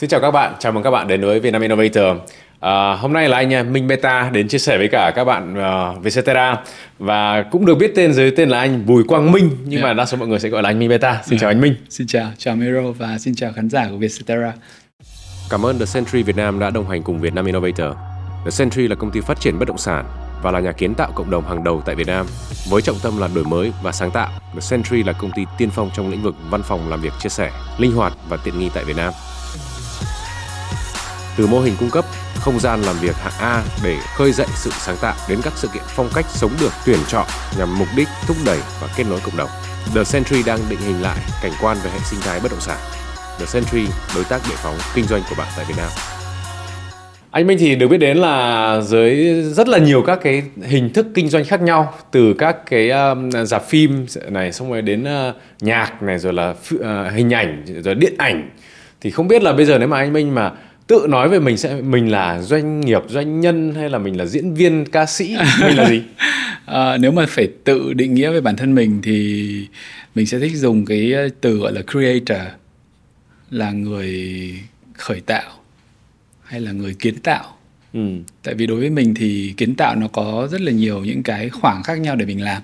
Xin chào các bạn, chào mừng các bạn đến với Vietnam Innovator. À, hôm nay là anh à, Minh Beta đến chia sẻ với cả các bạn uh, Vietcetera và cũng được biết tên dưới tên là anh Bùi Quang Minh nhưng yeah. mà đa số mọi người sẽ gọi là anh Minh Beta. Xin yeah. chào anh Minh. Xin chào, chào Miro và xin chào khán giả của Vietcetera. Cảm ơn The Century Việt Nam đã đồng hành cùng Vietnam Innovator. The Century là công ty phát triển bất động sản và là nhà kiến tạo cộng đồng hàng đầu tại Việt Nam. Với trọng tâm là đổi mới và sáng tạo, The Century là công ty tiên phong trong lĩnh vực văn phòng làm việc chia sẻ, linh hoạt và tiện nghi tại Việt Nam từ mô hình cung cấp không gian làm việc hạng A để khơi dậy sự sáng tạo đến các sự kiện phong cách sống được tuyển chọn nhằm mục đích thúc đẩy và kết nối cộng đồng. The Century đang định hình lại cảnh quan về hệ sinh thái bất động sản. The Century, đối tác bệ phóng kinh doanh của bạn tại Việt Nam. Anh Minh thì được biết đến là dưới rất là nhiều các cái hình thức kinh doanh khác nhau từ các cái um, dạp phim này xong rồi đến uh, nhạc này rồi là uh, hình ảnh rồi điện ảnh thì không biết là bây giờ nếu mà anh Minh mà tự nói về mình sẽ mình là doanh nghiệp doanh nhân hay là mình là diễn viên ca sĩ mình là gì? À, nếu mà phải tự định nghĩa về bản thân mình thì mình sẽ thích dùng cái từ gọi là creator là người khởi tạo hay là người kiến tạo. Ừ. tại vì đối với mình thì kiến tạo nó có rất là nhiều những cái khoảng khác nhau để mình làm.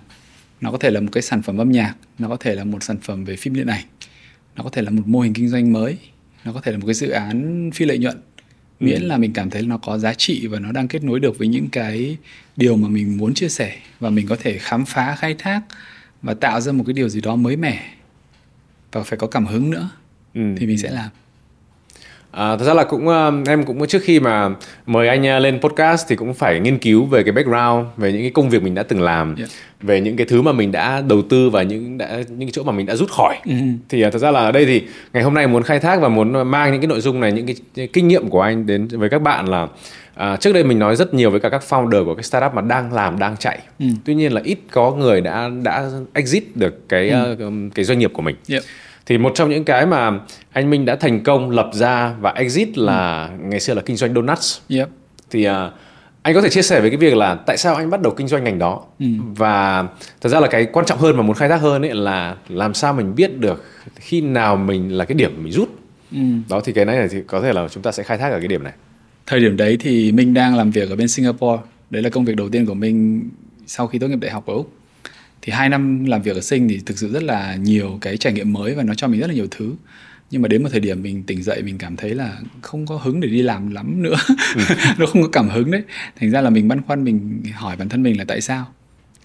Nó có thể là một cái sản phẩm âm nhạc nó có thể là một sản phẩm về phim điện ảnh nó có thể là một mô hình kinh doanh mới nó có thể là một cái dự án phi lợi nhuận miễn ừ. là mình cảm thấy nó có giá trị và nó đang kết nối được với những cái điều mà mình muốn chia sẻ và mình có thể khám phá khai thác và tạo ra một cái điều gì đó mới mẻ và phải có cảm hứng nữa ừ. thì mình sẽ làm À, thật ra là cũng uh, em cũng trước khi mà mời anh uh, lên podcast thì cũng phải nghiên cứu về cái background về những cái công việc mình đã từng làm yeah. về những cái thứ mà mình đã đầu tư và những đã những cái chỗ mà mình đã rút khỏi ừ. thì uh, thật ra là ở đây thì ngày hôm nay muốn khai thác và muốn mang những cái nội dung này những cái, cái kinh nghiệm của anh đến với các bạn là À, trước đây mình nói rất nhiều với cả các founder của cái startup mà đang làm đang chạy ừ. tuy nhiên là ít có người đã đã exit được cái ừ. uh, cái doanh nghiệp của mình yep thì một trong những cái mà anh Minh đã thành công lập ra và exit là ừ. ngày xưa là kinh doanh donuts. Yep. Thì uh, anh có thể chia sẻ về cái việc là tại sao anh bắt đầu kinh doanh ngành đó ừ. và thật ra là cái quan trọng hơn mà muốn khai thác hơn ấy là làm sao mình biết được khi nào mình là cái điểm mình rút. Ừ. Đó thì cái này thì có thể là chúng ta sẽ khai thác ở cái điểm này. Thời điểm đấy thì Minh đang làm việc ở bên Singapore. Đấy là công việc đầu tiên của mình sau khi tốt nghiệp đại học ở Úc thì hai năm làm việc ở sinh thì thực sự rất là nhiều cái trải nghiệm mới và nó cho mình rất là nhiều thứ. Nhưng mà đến một thời điểm mình tỉnh dậy mình cảm thấy là không có hứng để đi làm lắm nữa. Ừ. nó không có cảm hứng đấy. Thành ra là mình băn khoăn mình hỏi bản thân mình là tại sao?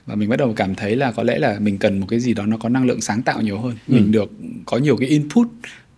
Và mình bắt đầu cảm thấy là có lẽ là mình cần một cái gì đó nó có năng lượng sáng tạo nhiều hơn. Ừ. mình được có nhiều cái input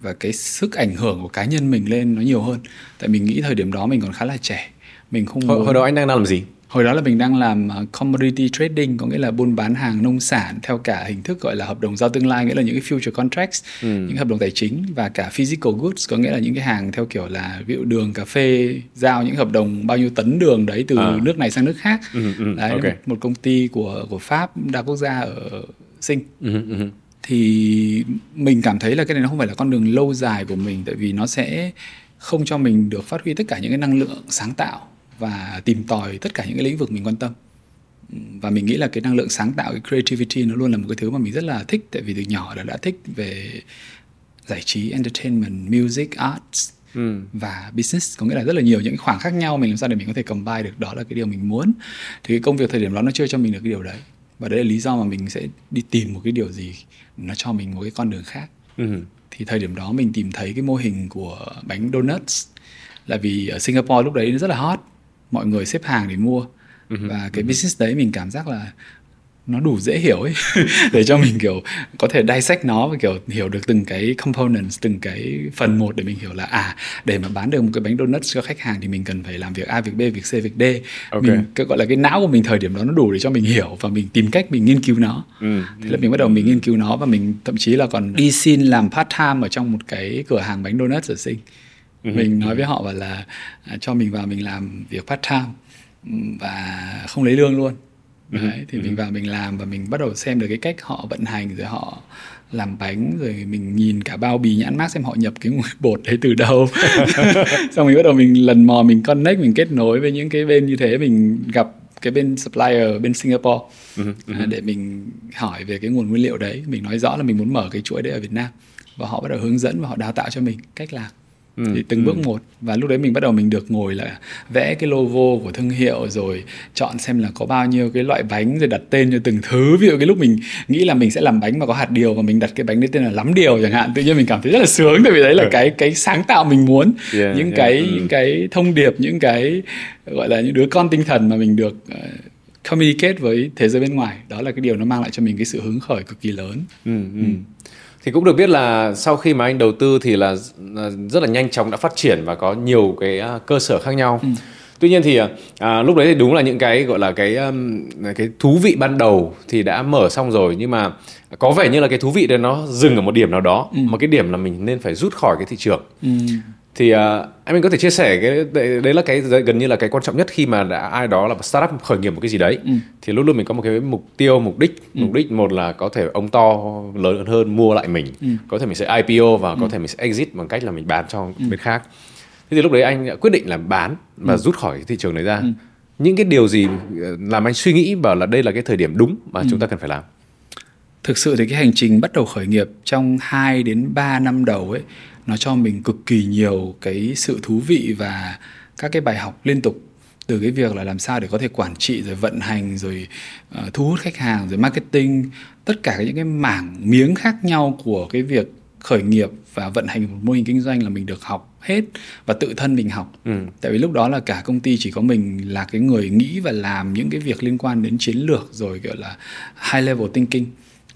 và cái sức ảnh hưởng của cá nhân mình lên nó nhiều hơn. Tại mình nghĩ thời điểm đó mình còn khá là trẻ. Mình không hồi, muốn... hồi đó anh đang làm gì hồi đó là mình đang làm uh, commodity trading có nghĩa là buôn bán hàng nông sản theo cả hình thức gọi là hợp đồng giao tương lai nghĩa là những cái future contracts ừ. những hợp đồng tài chính và cả physical goods có nghĩa là những cái hàng theo kiểu là ví dụ đường cà phê giao những hợp đồng bao nhiêu tấn đường đấy từ à. nước này sang nước khác ừ, ừ, đấy okay. một công ty của của pháp đa quốc gia ở sinh ừ, ừ, ừ. thì mình cảm thấy là cái này nó không phải là con đường lâu dài của mình tại vì nó sẽ không cho mình được phát huy tất cả những cái năng lượng sáng tạo và tìm tòi tất cả những cái lĩnh vực mình quan tâm. Và mình nghĩ là cái năng lượng sáng tạo cái creativity nó luôn là một cái thứ mà mình rất là thích tại vì từ nhỏ là đã thích về giải trí entertainment music arts ừ. và business. Có nghĩa là rất là nhiều những khoảng khác nhau mình làm sao để mình có thể combine được. Đó là cái điều mình muốn. Thì cái công việc thời điểm đó nó chưa cho mình được cái điều đấy. Và đấy là lý do mà mình sẽ đi tìm một cái điều gì nó cho mình một cái con đường khác. Ừ. thì thời điểm đó mình tìm thấy cái mô hình của bánh donuts là vì ở Singapore lúc đấy nó rất là hot mọi người xếp hàng để mua uh-huh. và cái uh-huh. business đấy mình cảm giác là nó đủ dễ hiểu ấy để cho mình kiểu có thể dissect nó và kiểu hiểu được từng cái components từng cái phần một để mình hiểu là à để mà bán được một cái bánh donut cho khách hàng thì mình cần phải làm việc A việc B việc C việc D okay. mình cái gọi là cái não của mình thời điểm đó nó đủ để cho mình hiểu và mình tìm cách mình nghiên cứu nó ừ. thế là mình bắt đầu mình nghiên cứu nó và mình thậm chí là còn đi xin làm part time ở trong một cái cửa hàng bánh donut ở sinh Ừ. mình nói với họ và là à, cho mình vào mình làm việc part time và không lấy lương luôn. Ừ. Đấy, thì mình ừ. vào mình làm và mình bắt đầu xem được cái cách họ vận hành rồi họ làm bánh rồi mình nhìn cả bao bì nhãn mát xem họ nhập cái bột đấy từ đâu. Xong mình bắt đầu mình lần mò mình connect mình kết nối với những cái bên như thế mình gặp cái bên supplier bên Singapore à, để mình hỏi về cái nguồn nguyên liệu đấy. Mình nói rõ là mình muốn mở cái chuỗi đấy ở Việt Nam và họ bắt đầu hướng dẫn và họ đào tạo cho mình cách làm ừ, thì từng ừ. bước một và lúc đấy mình bắt đầu mình được ngồi là vẽ cái logo của thương hiệu rồi chọn xem là có bao nhiêu cái loại bánh rồi đặt tên cho từng thứ ví dụ cái lúc mình nghĩ là mình sẽ làm bánh mà có hạt điều và mình đặt cái bánh đấy tên là lắm điều chẳng hạn tự nhiên mình cảm thấy rất là sướng tại vì đấy là ừ. cái cái sáng tạo mình muốn yeah, những yeah, cái ừ. những cái thông điệp những cái gọi là những đứa con tinh thần mà mình được uh, communicate với thế giới bên ngoài đó là cái điều nó mang lại cho mình cái sự hứng khởi cực kỳ lớn ừ, ừ. Ừ thì cũng được biết là sau khi mà anh đầu tư thì là rất là nhanh chóng đã phát triển và có nhiều cái à, cơ sở khác nhau ừ. tuy nhiên thì à, lúc đấy thì đúng là những cái gọi là cái cái thú vị ban đầu thì đã mở xong rồi nhưng mà có vẻ như là cái thú vị đấy nó dừng ở một điểm nào đó ừ. một cái điểm là mình nên phải rút khỏi cái thị trường ừ thì uh, anh mình có thể chia sẻ cái đấy, đấy là cái gần như là cái quan trọng nhất khi mà đã ai đó là startup khởi nghiệp một cái gì đấy ừ. thì luôn luôn mình có một cái mục tiêu mục đích ừ. mục đích một là có thể ông to lớn hơn mua lại mình ừ. có thể mình sẽ IPO và ừ. có thể mình sẽ exit bằng cách là mình bán cho ừ. bên khác thế thì lúc đấy anh quyết định là bán và ừ. rút khỏi thị trường này ra ừ. những cái điều gì ờ, làm anh suy nghĩ bảo là đây là cái thời điểm đúng mà ừ. chúng ta cần phải làm thực sự thì cái hành trình bắt đầu khởi nghiệp trong 2 đến 3 năm đầu ấy nó cho mình cực kỳ nhiều cái sự thú vị và các cái bài học liên tục. Từ cái việc là làm sao để có thể quản trị rồi vận hành rồi uh, thu hút khách hàng rồi marketing tất cả những cái mảng miếng khác nhau của cái việc khởi nghiệp và vận hành một mô hình kinh doanh là mình được học hết và tự thân mình học. Ừ. tại vì lúc đó là cả công ty chỉ có mình là cái người nghĩ và làm những cái việc liên quan đến chiến lược rồi gọi là high level thinking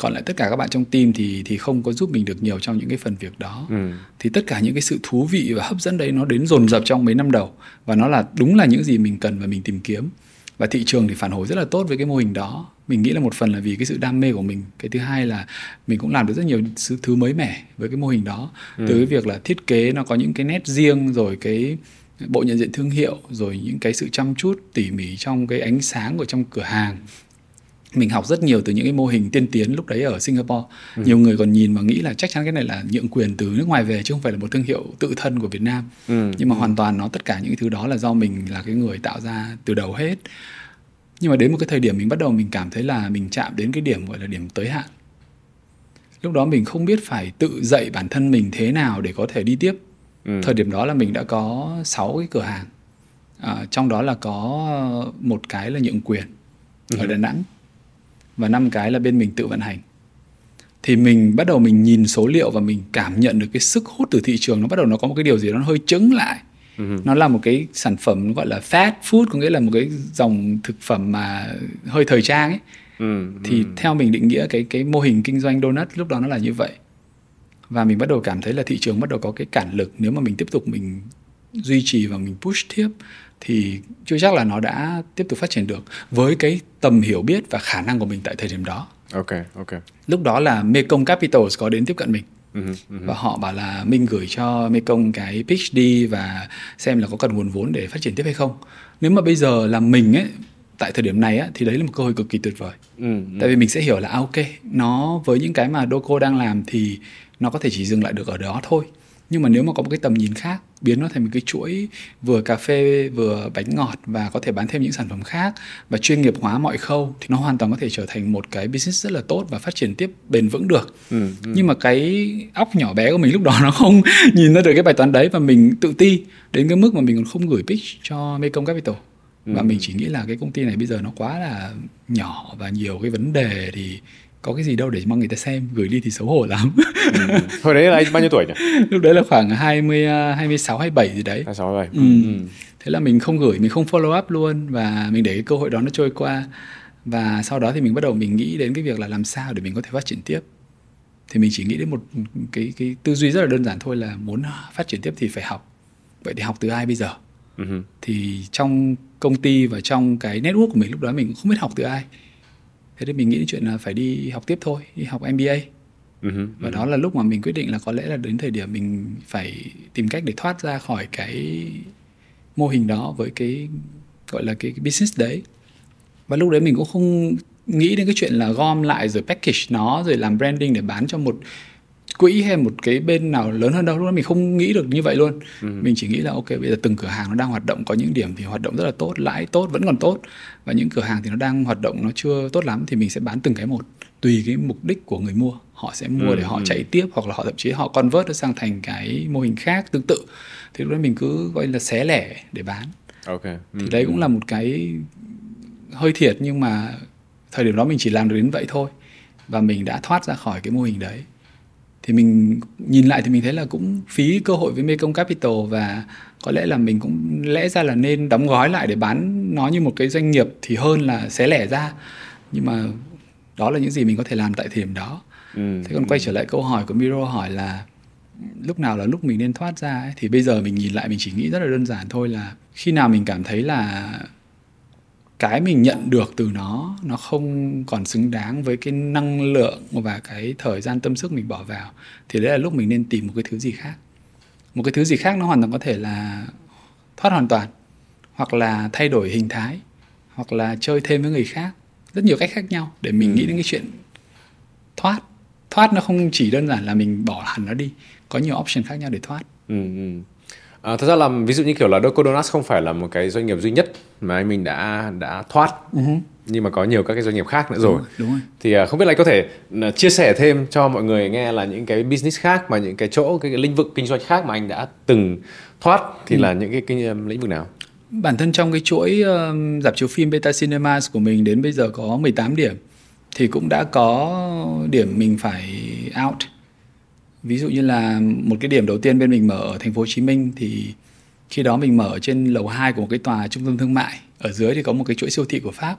còn lại tất cả các bạn trong team thì thì không có giúp mình được nhiều trong những cái phần việc đó. Ừ. thì tất cả những cái sự thú vị và hấp dẫn đấy nó đến dồn dập trong mấy năm đầu. Và nó là đúng là những gì mình cần và mình tìm kiếm. Và thị trường thì phản hồi rất là tốt với cái mô hình đó. Mình nghĩ là một phần là vì cái sự đam mê của mình. Cái thứ hai là mình cũng làm được rất nhiều thứ mới mẻ với cái mô hình đó. Ừ. từ cái việc là thiết kế nó có những cái nét riêng rồi cái bộ nhận diện thương hiệu rồi những cái sự chăm chút tỉ mỉ trong cái ánh sáng của trong cửa hàng mình học rất nhiều từ những cái mô hình tiên tiến lúc đấy ở Singapore ừ. nhiều người còn nhìn và nghĩ là chắc chắn cái này là nhượng quyền từ nước ngoài về chứ không phải là một thương hiệu tự thân của Việt Nam ừ. nhưng mà ừ. hoàn toàn nó tất cả những cái thứ đó là do mình là cái người tạo ra từ đầu hết nhưng mà đến một cái thời điểm mình bắt đầu mình cảm thấy là mình chạm đến cái điểm gọi là điểm tới hạn lúc đó mình không biết phải tự dạy bản thân mình thế nào để có thể đi tiếp ừ. thời điểm đó là mình đã có 6 cái cửa hàng à, trong đó là có một cái là nhượng quyền ừ. ở Đà Nẵng và năm cái là bên mình tự vận hành. Thì mình bắt đầu mình nhìn số liệu và mình cảm nhận được cái sức hút từ thị trường nó bắt đầu nó có một cái điều gì đó nó hơi trứng lại. Uh-huh. nó là một cái sản phẩm gọi là fast food có nghĩa là một cái dòng thực phẩm mà hơi thời trang ấy. Uh-huh. thì theo mình định nghĩa cái cái mô hình kinh doanh donut lúc đó nó là như vậy. Và mình bắt đầu cảm thấy là thị trường bắt đầu có cái cản lực nếu mà mình tiếp tục mình duy trì và mình push tiếp thì chưa chắc là nó đã tiếp tục phát triển được với cái tầm hiểu biết và khả năng của mình tại thời điểm đó. Ok, ok. Lúc đó là Mekong Capital có đến tiếp cận mình. Uh-huh, uh-huh. và họ bảo là mình gửi cho Mekong cái pitch đi và xem là có cần nguồn vốn để phát triển tiếp hay không. Nếu mà bây giờ là mình ấy tại thời điểm này á thì đấy là một cơ hội cực kỳ tuyệt vời. Uh-huh. Tại vì mình sẽ hiểu là à, ok, nó với những cái mà Doco đang làm thì nó có thể chỉ dừng lại được ở đó thôi nhưng mà nếu mà có một cái tầm nhìn khác biến nó thành một cái chuỗi vừa cà phê vừa bánh ngọt và có thể bán thêm những sản phẩm khác và chuyên nghiệp hóa mọi khâu thì nó hoàn toàn có thể trở thành một cái business rất là tốt và phát triển tiếp bền vững được ừ, ừ. nhưng mà cái óc nhỏ bé của mình lúc đó nó không nhìn ra được cái bài toán đấy và mình tự ti đến cái mức mà mình còn không gửi pitch cho Mekong Capital và ừ. mình chỉ nghĩ là cái công ty này bây giờ nó quá là nhỏ và nhiều cái vấn đề thì có cái gì đâu để mong người ta xem gửi đi thì xấu hổ lắm. Ừ. hồi đấy là anh bao nhiêu tuổi nhỉ? Lúc đấy là khoảng 20 26 27 gì đấy. 26 27 ừ. ừ. thế là mình không gửi mình không follow up luôn và mình để cái cơ hội đó nó trôi qua. Và sau đó thì mình bắt đầu mình nghĩ đến cái việc là làm sao để mình có thể phát triển tiếp. Thì mình chỉ nghĩ đến một cái cái tư duy rất là đơn giản thôi là muốn phát triển tiếp thì phải học. Vậy thì học từ ai bây giờ? Uh-huh. thì trong công ty và trong cái network của mình lúc đó mình cũng không biết học từ ai thế thì mình nghĩ đến chuyện là phải đi học tiếp thôi đi học MBA uh-huh, uh-huh. và đó là lúc mà mình quyết định là có lẽ là đến thời điểm mình phải tìm cách để thoát ra khỏi cái mô hình đó với cái gọi là cái, cái business đấy và lúc đấy mình cũng không nghĩ đến cái chuyện là gom lại rồi package nó rồi làm branding để bán cho một quỹ hay một cái bên nào lớn hơn đâu lúc đó mình không nghĩ được như vậy luôn. Ừ. mình chỉ nghĩ là ok bây giờ từng cửa hàng nó đang hoạt động có những điểm thì hoạt động rất là tốt lãi tốt vẫn còn tốt. Và những cửa hàng thì nó đang hoạt động nó chưa tốt lắm thì mình sẽ bán từng cái một tùy cái mục đích của người mua. Họ sẽ mua ừ, để họ ừ. chạy tiếp hoặc là họ thậm chí họ convert nó sang thành cái mô hình khác tương tự. Thì lúc đấy mình cứ gọi là xé lẻ để bán. Ok. Ừ, thì đấy cũng ừ. là một cái hơi thiệt nhưng mà thời điểm đó mình chỉ làm được đến vậy thôi. Và mình đã thoát ra khỏi cái mô hình đấy thì mình nhìn lại thì mình thấy là cũng phí cơ hội với Mekong Capital và có lẽ là mình cũng lẽ ra là nên đóng gói lại để bán nó như một cái doanh nghiệp thì hơn là xé lẻ ra. Nhưng mà đó là những gì mình có thể làm tại thời điểm đó. Ừ. thế còn quay trở lại câu hỏi của Miro hỏi là lúc nào là lúc mình nên thoát ra ấy, thì bây giờ mình nhìn lại mình chỉ nghĩ rất là đơn giản thôi là khi nào mình cảm thấy là cái mình nhận được từ nó nó không còn xứng đáng với cái năng lượng và cái thời gian tâm sức mình bỏ vào thì đấy là lúc mình nên tìm một cái thứ gì khác một cái thứ gì khác nó hoàn toàn có thể là thoát hoàn toàn hoặc là thay đổi hình thái hoặc là chơi thêm với người khác rất nhiều cách khác nhau để mình ừ. nghĩ đến cái chuyện thoát thoát nó không chỉ đơn giản là mình bỏ hẳn nó đi có nhiều option khác nhau để thoát ừ, ừ. À, thật ra là ví dụ như kiểu là Doco Donuts không phải là một cái doanh nghiệp duy nhất mà anh mình đã đã thoát uh-huh. nhưng mà có nhiều các cái doanh nghiệp khác nữa rồi. Đúng, đúng rồi. Thì uh, không biết là anh có thể uh, chia sẻ thêm cho mọi người nghe là những cái business khác mà những cái chỗ cái, cái lĩnh vực kinh doanh khác mà anh đã từng thoát thì ừ. là những cái, cái um, lĩnh vực nào? Bản thân trong cái chuỗi uh, dạp chiếu phim Beta Cinemas của mình đến bây giờ có 18 điểm thì cũng đã có điểm mình phải out ví dụ như là một cái điểm đầu tiên bên mình mở ở thành phố Hồ Chí Minh thì khi đó mình mở trên lầu 2 của một cái tòa trung tâm thương mại. Ở dưới thì có một cái chuỗi siêu thị của Pháp.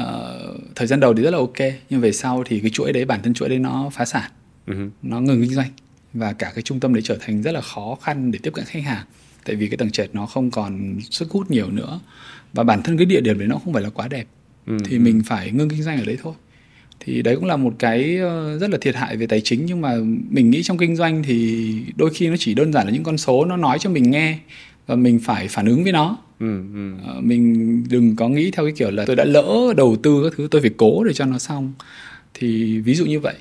Uh, thời gian đầu thì rất là ok nhưng về sau thì cái chuỗi đấy bản thân chuỗi đấy nó phá sản. Uh-huh. nó ngừng kinh doanh và cả cái trung tâm đấy trở thành rất là khó khăn để tiếp cận khách hàng tại vì cái tầng trệt nó không còn sức hút nhiều nữa. Và bản thân cái địa điểm đấy nó không phải là quá đẹp uh-huh. thì mình phải ngưng kinh doanh ở đấy thôi thì đấy cũng là một cái ờ, rất là thiệt hại về tài chính. Nhưng mà mình nghĩ trong kinh doanh thì đôi khi nó chỉ đơn giản là những con số nó nói cho mình nghe và mình phải phản ứng với nó. Ừ, ừ. Ờ, mình đừng có nghĩ theo cái kiểu là tôi đã lỡ đầu tư các thứ tôi phải cố để cho nó xong. Thì ví dụ như vậy.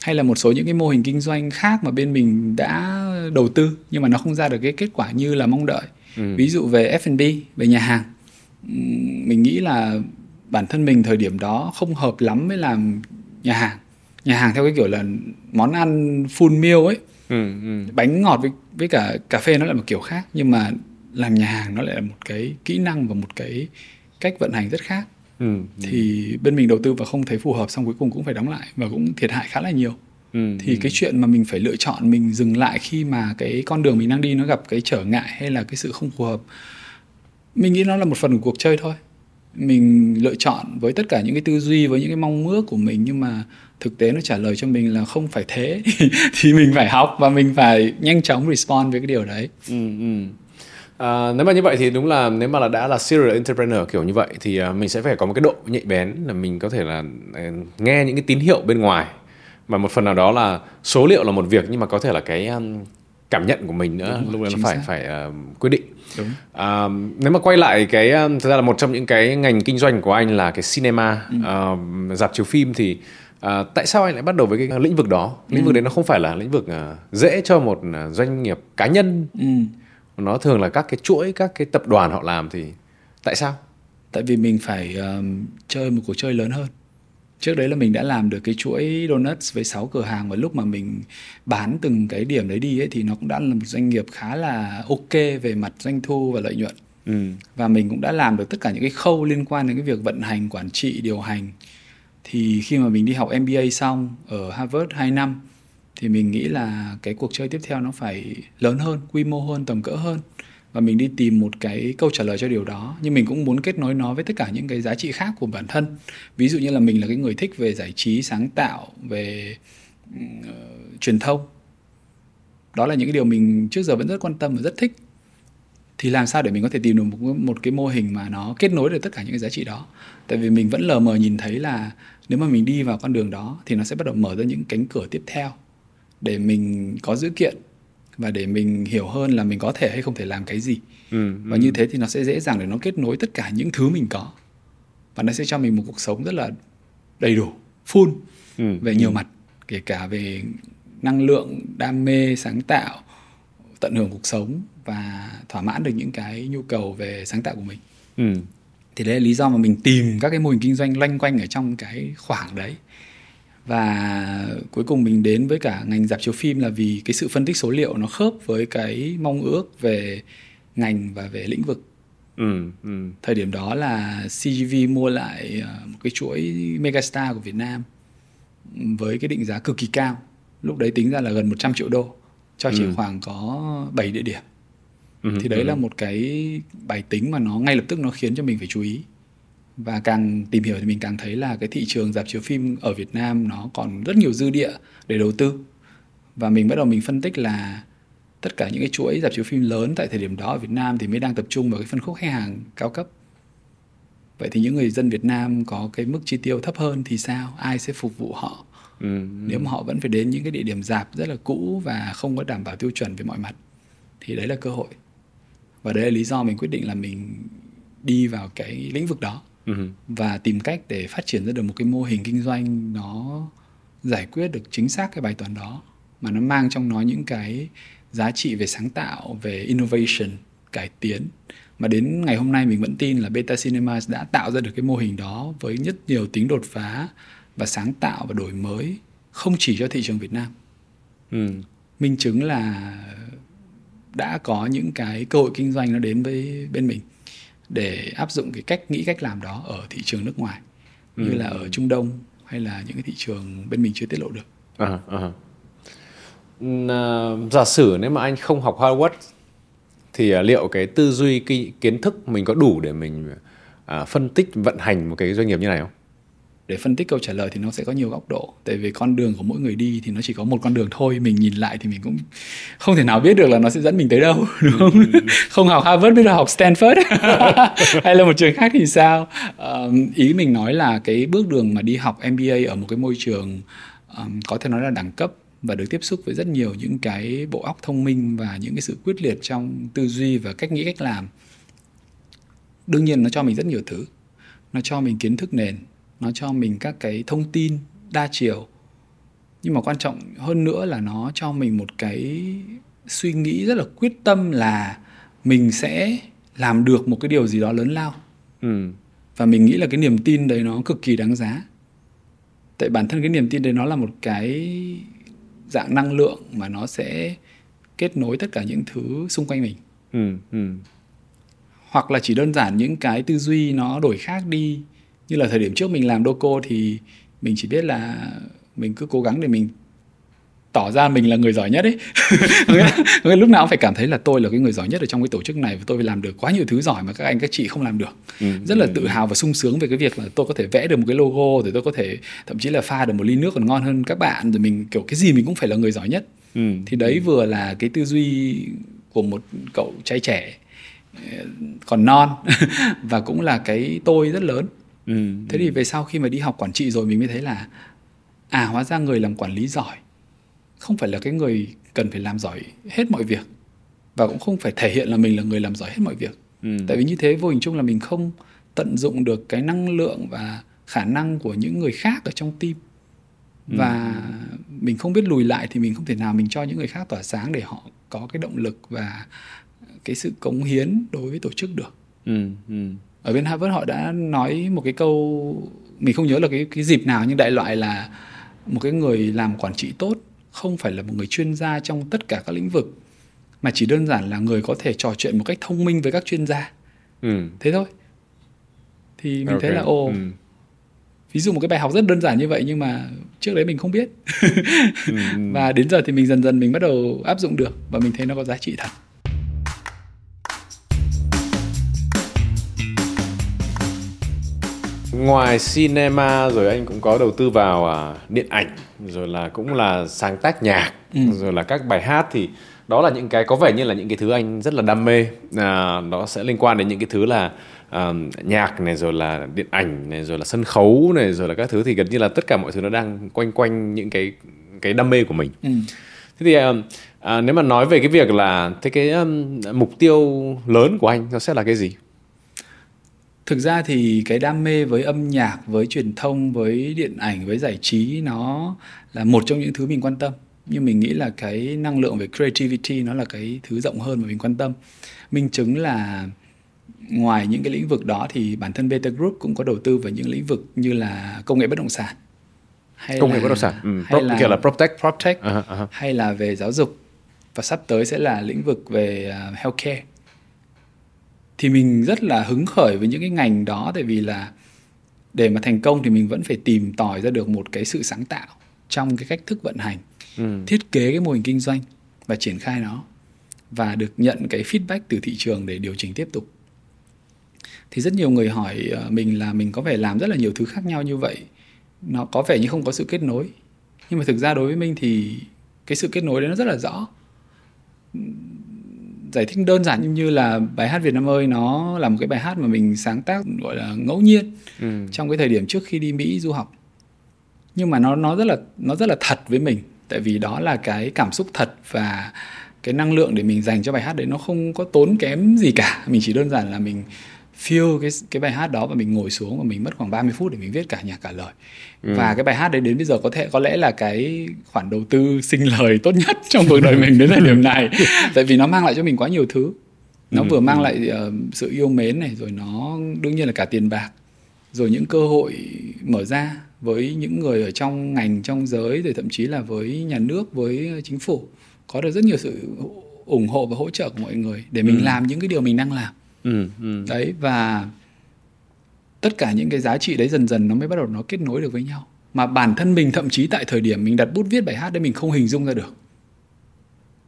Hay là một số những cái mô hình kinh doanh khác mà bên mình đã đầu tư nhưng mà nó không ra được cái kết quả như là mong đợi. Ừ. ví dụ về F&B về nhà hàng. Mình nghĩ là bản thân mình thời điểm đó không hợp lắm với làm nhà hàng nhà hàng theo cái kiểu là món ăn full meal ấy ừ, ừ. bánh ngọt với với cả cà phê nó lại một kiểu khác nhưng mà làm nhà hàng nó lại là một cái kỹ năng và một cái cách vận hành rất khác ừ, ừ. thì bên mình đầu tư và không thấy phù hợp xong cuối cùng cũng phải đóng lại và cũng thiệt hại khá là nhiều ừ, thì ừ. cái chuyện mà mình phải lựa chọn mình dừng lại khi mà cái con đường mình đang đi nó gặp cái trở ngại hay là cái sự không phù hợp mình nghĩ nó là một phần của cuộc chơi thôi mình lựa chọn với tất cả những cái tư duy với những cái mong ước của mình nhưng mà thực tế nó trả lời cho mình là không phải thế. Thì mình phải học và mình phải nhanh chóng respond với cái điều đấy. Ừ, ừ. À, nếu mà như vậy thì đúng là nếu mà là đã là serial entrepreneur kiểu như vậy thì à, mình sẽ phải có một cái độ nhạy bén là mình có thể là à, nghe những cái tín hiệu bên ngoài. Mà một phần nào đó là số liệu là một việc nhưng mà có thể là cái um, cảm nhận của mình nữa Đúng lúc đó nó phải xác. phải uh, quyết định Đúng. Uh, nếu mà quay lại cái thực ra là một trong những cái ngành kinh doanh của anh là cái cinema ừ. uh, dạp chiếu phim thì uh, tại sao anh lại bắt đầu với cái lĩnh vực đó lĩnh ừ. vực đấy nó không phải là lĩnh vực uh, dễ cho một uh, doanh nghiệp cá nhân ừ. nó thường là các cái chuỗi các cái tập đoàn họ làm thì tại sao tại vì mình phải um, chơi một cuộc chơi lớn hơn trước đấy là mình đã làm được cái chuỗi donuts với 6 cửa hàng và lúc mà mình bán từng cái điểm đấy đi ấy thì nó cũng đã là một doanh nghiệp khá là ok về mặt doanh thu và lợi nhuận. Ừ. và mình cũng đã làm được tất cả những cái khâu liên quan đến cái việc vận hành quản trị điều hành. Thì khi mà mình đi học MBA xong ở Harvard 2 năm thì mình nghĩ là cái cuộc chơi tiếp theo nó phải lớn hơn quy mô hơn tầm cỡ hơn và mình đi tìm một cái câu trả lời cho điều đó. Nhưng mình cũng muốn kết nối nó với tất cả những cái giá trị khác của bản thân. Ví dụ như là mình là cái người thích về giải trí sáng tạo về uh, truyền thông. Đó là những cái điều mình trước giờ vẫn rất quan tâm và rất thích. Thì làm sao để mình có thể tìm được một, một cái mô hình mà nó kết nối được tất cả những cái giá trị đó? Tại vì mình vẫn lờ mờ nhìn thấy là nếu mà mình đi vào con đường đó thì nó sẽ bắt đầu mở ra những cánh cửa tiếp theo để mình có dữ kiện và để mình hiểu hơn là mình có thể hay không thể làm cái gì ừ, và ừ. như thế thì nó sẽ dễ dàng để nó kết nối tất cả những thứ mình có và nó sẽ cho mình một cuộc sống rất là đầy đủ full ừ, về nhiều ừ. mặt kể cả về năng lượng đam mê sáng tạo tận hưởng cuộc sống và thỏa mãn được những cái nhu cầu về sáng tạo của mình ừ. thì đấy là lý do mà mình tìm các cái mô hình kinh doanh loanh quanh ở trong cái khoảng đấy và cuối cùng mình đến với cả ngành dạp chiếu phim là vì cái sự phân tích số liệu nó khớp với cái mong ước về ngành và về lĩnh vực ừ, ừ. thời điểm đó là CGV mua lại ờ, một cái chuỗi megastar của Việt Nam với cái định giá cực kỳ cao lúc đấy tính ra là gần 100 triệu đô cho chỉ Ừ. khoảng có 7 địa điểm Ừ, thì đấy ừ. là một cái bài tính mà nó ngay lập tức nó khiến cho mình phải chú ý và càng tìm hiểu thì mình càng thấy là cái thị trường dạp chiếu phim ở Việt Nam nó còn rất nhiều dư địa để đầu tư. Và mình bắt đầu mình phân tích là tất cả những cái chuỗi dạp chiếu phim lớn tại thời điểm đó ở Việt Nam thì mới đang tập trung vào cái phân khúc khách hàng cao cấp. Vậy thì những người dân Việt Nam có cái mức chi tiêu thấp hơn thì sao? Ai sẽ phục vụ họ? Ừ, nếu mà họ vẫn phải đến những cái địa điểm dạp rất là cũ và không có đảm bảo tiêu chuẩn về mọi mặt thì đấy là cơ hội. Và đấy là lý do mình quyết định là mình đi vào cái lĩnh vực đó ừ, và tìm cách để phát triển ra được một cái mô hình kinh doanh nó giải quyết được chính xác cái bài toán đó mà nó mang trong nó những cái giá trị về sáng tạo về innovation cải tiến. Mà đến ngày hôm nay mình vẫn tin là Beta Cinemas đã tạo ra được cái mô hình đó với rất nhiều tính đột phá và sáng tạo và đổi mới không chỉ cho thị trường Việt Nam. Ừ. minh chứng là đã có những cái cơ hội kinh doanh nó đến với bên mình để áp dụng cái cách nghĩ cách làm đó ở thị trường nước ngoài như Ừ. là ở Trung Đông hay là những cái thị trường bên mình chưa tiết lộ được. À, à. Ừm, à, giả sử nếu mà anh không học Harvard thì à, liệu cái tư duy ki- kiến thức mình có đủ để mình à, phân tích vận hành một cái doanh nghiệp như này không? Để phân tích câu trả lời thì nó sẽ có nhiều góc độ. Tại vì con đường của mỗi người đi thì nó chỉ có một con đường thôi. Mình nhìn lại thì mình cũng không thể nào biết được là nó sẽ dẫn mình tới đâu, đúng không? không học Harvard biết đâu học Stanford hay là một trường khác thì sao? Ờm, ý mình nói là cái bước đường mà đi học MBA ở một cái môi trường ờm, có thể nói là đẳng cấp và được tiếp xúc với rất nhiều những cái bộ óc thông minh và những cái sự quyết liệt trong tư duy và cách nghĩ cách làm đương nhiên nó cho mình rất nhiều thứ nó cho mình kiến thức nền nó cho mình các cái thông tin đa chiều nhưng mà quan trọng hơn nữa là nó cho mình một cái suy nghĩ rất là quyết tâm là mình sẽ làm được một cái điều gì đó lớn lao Ừ. và mình nghĩ là cái niềm tin đấy nó cực kỳ đáng giá tại bản thân cái niềm tin đấy nó là một cái dạng năng lượng mà nó sẽ kết nối tất cả những thứ xung quanh mình Ừ. Ừ. hoặc là chỉ đơn giản những cái tư duy nó đổi khác đi như là thời điểm trước mình làm Doco thì mình chỉ biết là mình cứ cố gắng để mình tỏ ra mình là người giỏi nhất ấy nghĩa lúc nào cũng phải cảm thấy là tôi là cái người giỏi nhất ở trong cái tổ chức này và tôi phải làm được quá nhiều thứ giỏi mà các anh các chị không làm được Ừ. rất là tự hào và sung sướng về cái việc là tôi có thể vẽ được một cái logo rồi tôi có thể thậm chí là pha được một ly nước còn ngon hơn các bạn rồi mình kiểu cái gì mình cũng phải là người giỏi nhất Ừ. thì đấy vừa là cái tư duy của một cậu trai trẻ ờ, còn non và cũng là cái tôi rất lớn Ừ. thế thì về sau khi mà đi học quản trị rồi mình mới thấy là à hóa ra người làm quản lý giỏi không phải là cái người cần phải làm giỏi hết mọi việc và cũng không phải thể hiện là mình là người làm giỏi hết mọi việc Ừ. tại vì như thế vô hình chung là mình không tận dụng được cái năng lượng và khả năng của những người khác ở trong team và mình không biết lùi lại thì mình không thể nào mình cho những người khác tỏa sáng để họ có cái động lực và cái sự cống hiến đối với tổ chức được Ừ. Ừ. ở bên Harvard họ đã nói một cái câu mình không nhớ là cái cái dịp nào nhưng đại loại là một cái người làm quản trị tốt không phải là một người chuyên gia trong tất cả các lĩnh vực mà chỉ đơn giản là người có thể trò chuyện một cách thông minh với các chuyên gia Ừ. thế thôi thì mình Ok. thấy là ồ Ừ. ví dụ một cái bài học rất đơn giản như vậy nhưng mà trước đấy mình không biết Ừ. và đến giờ thì mình dần dần mình bắt đầu áp dụng được và mình thấy nó có giá trị thật Ngoài cinema rồi anh cũng có đầu tư vào à, điện ảnh rồi là cũng là sáng tác nhạc Ừ. rồi là các bài hát thì đó là những cái có vẻ như là những cái thứ anh rất là đam mê à, nó sẽ liên quan đến những cái thứ là à, nhạc này rồi là điện ảnh này rồi là sân khấu này rồi là các thứ thì gần như là tất cả mọi thứ nó đang quanh quanh những cái cái đam mê của mình ừ. thế thì à, à, nếu mà nói về cái việc là thế cái um, mục tiêu lớn của anh nó sẽ là cái gì Thực ra thì cái đam mê với âm nhạc, với truyền thông, với điện ảnh, với giải trí nó là một trong những thứ mình quan tâm. Nhưng mình nghĩ là cái năng lượng về creativity nó là cái thứ rộng hơn mà mình quan tâm. Minh chứng là ngoài những cái lĩnh vực đó thì bản thân Beta Group cũng có đầu tư vào những lĩnh vực như là công nghệ bất động sản. hay công là, nghệ bất động sản ừ. hay Pro, là kiểu là proptech proptech uh-huh, uh-huh. hay là về giáo dục và sắp tới sẽ là lĩnh vực về uh, healthcare thì mình rất là hứng khởi với những cái ngành đó tại vì là để mà thành công thì mình vẫn phải tìm tòi ra được một cái sự sáng tạo trong cái cách thức vận hành ừ. thiết kế cái mô hình kinh doanh và triển khai nó và được nhận cái feedback từ thị trường để điều chỉnh tiếp tục. Thì rất nhiều người hỏi ờ, mình là mình có vẻ làm rất là nhiều thứ khác nhau như vậy. Nó có vẻ như không có sự kết nối. Nhưng mà thực ra đối với mình thì cái sự kết nối đấy nó rất là rõ giải thích đơn giản như là bài hát Việt Nam ơi nó là một cái bài hát mà mình sáng tác gọi là ngẫu nhiên ừ. trong cái thời điểm trước khi đi Mỹ du học nhưng mà nó nó rất là nó rất là thật với mình tại vì đó là cái cảm xúc thật và cái năng lượng để mình dành cho bài hát đấy nó không có tốn kém gì cả mình chỉ đơn giản là mình feel cái cái bài hát đó và mình ngồi xuống và mình mất khoảng 30 phút để mình viết cả nhạc cả lời ừ. và cái bài hát đấy đến bây giờ có thể có lẽ là cái khoản đầu tư sinh lời tốt nhất trong cuộc đời mình đến thời điểm này tại vì nó mang lại cho mình quá nhiều thứ nó ừ. vừa mang ừ. lại uh, sự yêu mến này rồi nó đương nhiên là cả tiền bạc rồi những cơ hội mở ra với những người ở trong ngành trong giới rồi thậm chí là với nhà nước với chính phủ có được rất nhiều sự ủng hộ và hỗ trợ của mọi người để mình ừ. làm những cái điều mình đang làm ừ, ừ. đấy và tất cả những cái giá trị đấy dần dần nó mới bắt đầu nó kết nối được với nhau mà bản thân mình thậm chí tại thời điểm mình đặt bút viết bài hát đấy mình không hình dung ra được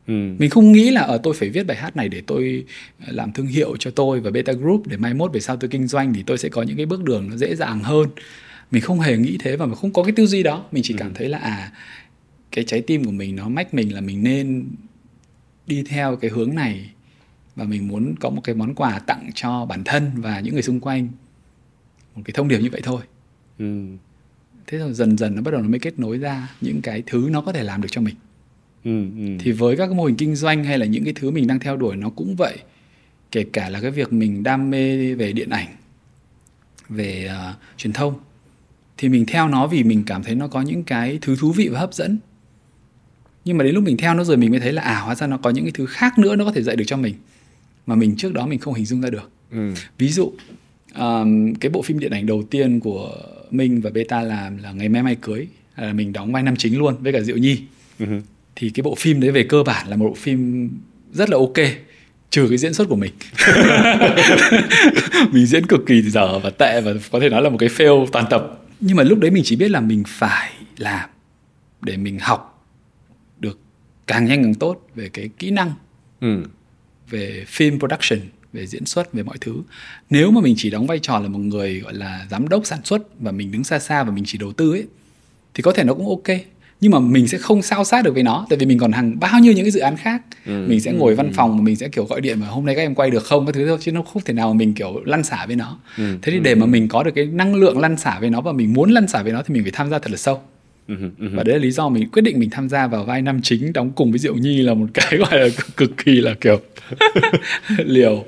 ừ. mình không nghĩ là ở ờ, tôi phải viết bài hát này để tôi làm thương hiệu cho tôi và beta group để mai mốt về sau tôi kinh doanh thì tôi sẽ có những cái bước đường nó dễ dàng hơn mình không hề nghĩ thế và mình không có cái tư duy đó mình chỉ ừ. cảm thấy là à cái trái tim của mình nó mách mình là mình nên đi theo cái hướng này và mình muốn có một cái món quà tặng cho bản thân và những người xung quanh. Một cái thông điệp như vậy thôi. Ừ. thế rồi dần dần nó bắt đầu nó mới kết nối ra những cái thứ nó có thể làm được cho mình. Ừ, ừ. thì với các cái mô hình kinh doanh hay là những cái thứ mình đang theo đuổi nó cũng vậy. Kể cả là cái việc mình đam mê về điện ảnh về uh, truyền thông thì mình theo nó vì mình cảm thấy nó có những cái thứ thú vị và hấp dẫn. Nhưng mà đến lúc mình theo nó rồi mình mới thấy là à hóa ra nó có những cái thứ khác nữa nó có thể dạy được cho mình mà mình trước đó mình không hình dung ra được. Ừ. ví dụ um, cái bộ phim điện ảnh đầu tiên của Minh và Beta làm là ngày mai mai cưới là mình đóng vai nam chính luôn với cả Diệu Nhi. Ừ. thì cái bộ phim đấy về cơ bản là một bộ phim rất là ok trừ cái diễn xuất của mình. Mình diễn cực kỳ dở và tệ và có thể nói là một cái fail toàn tập. Nhưng mà lúc đấy mình chỉ biết là mình phải làm để mình học được càng nhanh càng tốt về cái kỹ năng. Ừ về phim production về diễn xuất về mọi thứ. Nếu mà mình chỉ đóng vai trò là một người gọi là giám đốc sản xuất và mình đứng xa xa và mình chỉ đầu tư ấy thì có thể nó cũng ok. Nhưng mà mình sẽ không sao sát được với nó tại vì mình còn hàng bao nhiêu những cái dự án khác. Ừ, mình sẽ ngồi ừ, văn ừ. phòng mà mình sẽ kiểu gọi điện mà hôm nay các em quay được không các thứ thôi chứ nó không thể nào mà mình kiểu lăn xả với nó. Ừ, thế thì ừ, để mà mình có được cái năng lượng lăn xả với nó và mình muốn lăn xả với nó thì mình phải tham gia thật là sâu. Ừ, ừ, và đấy là lý do mình quyết định mình tham gia vào vai nam chính đóng cùng với Diệu Nhi là một cái gọi là cực kỳ là kiểu liều.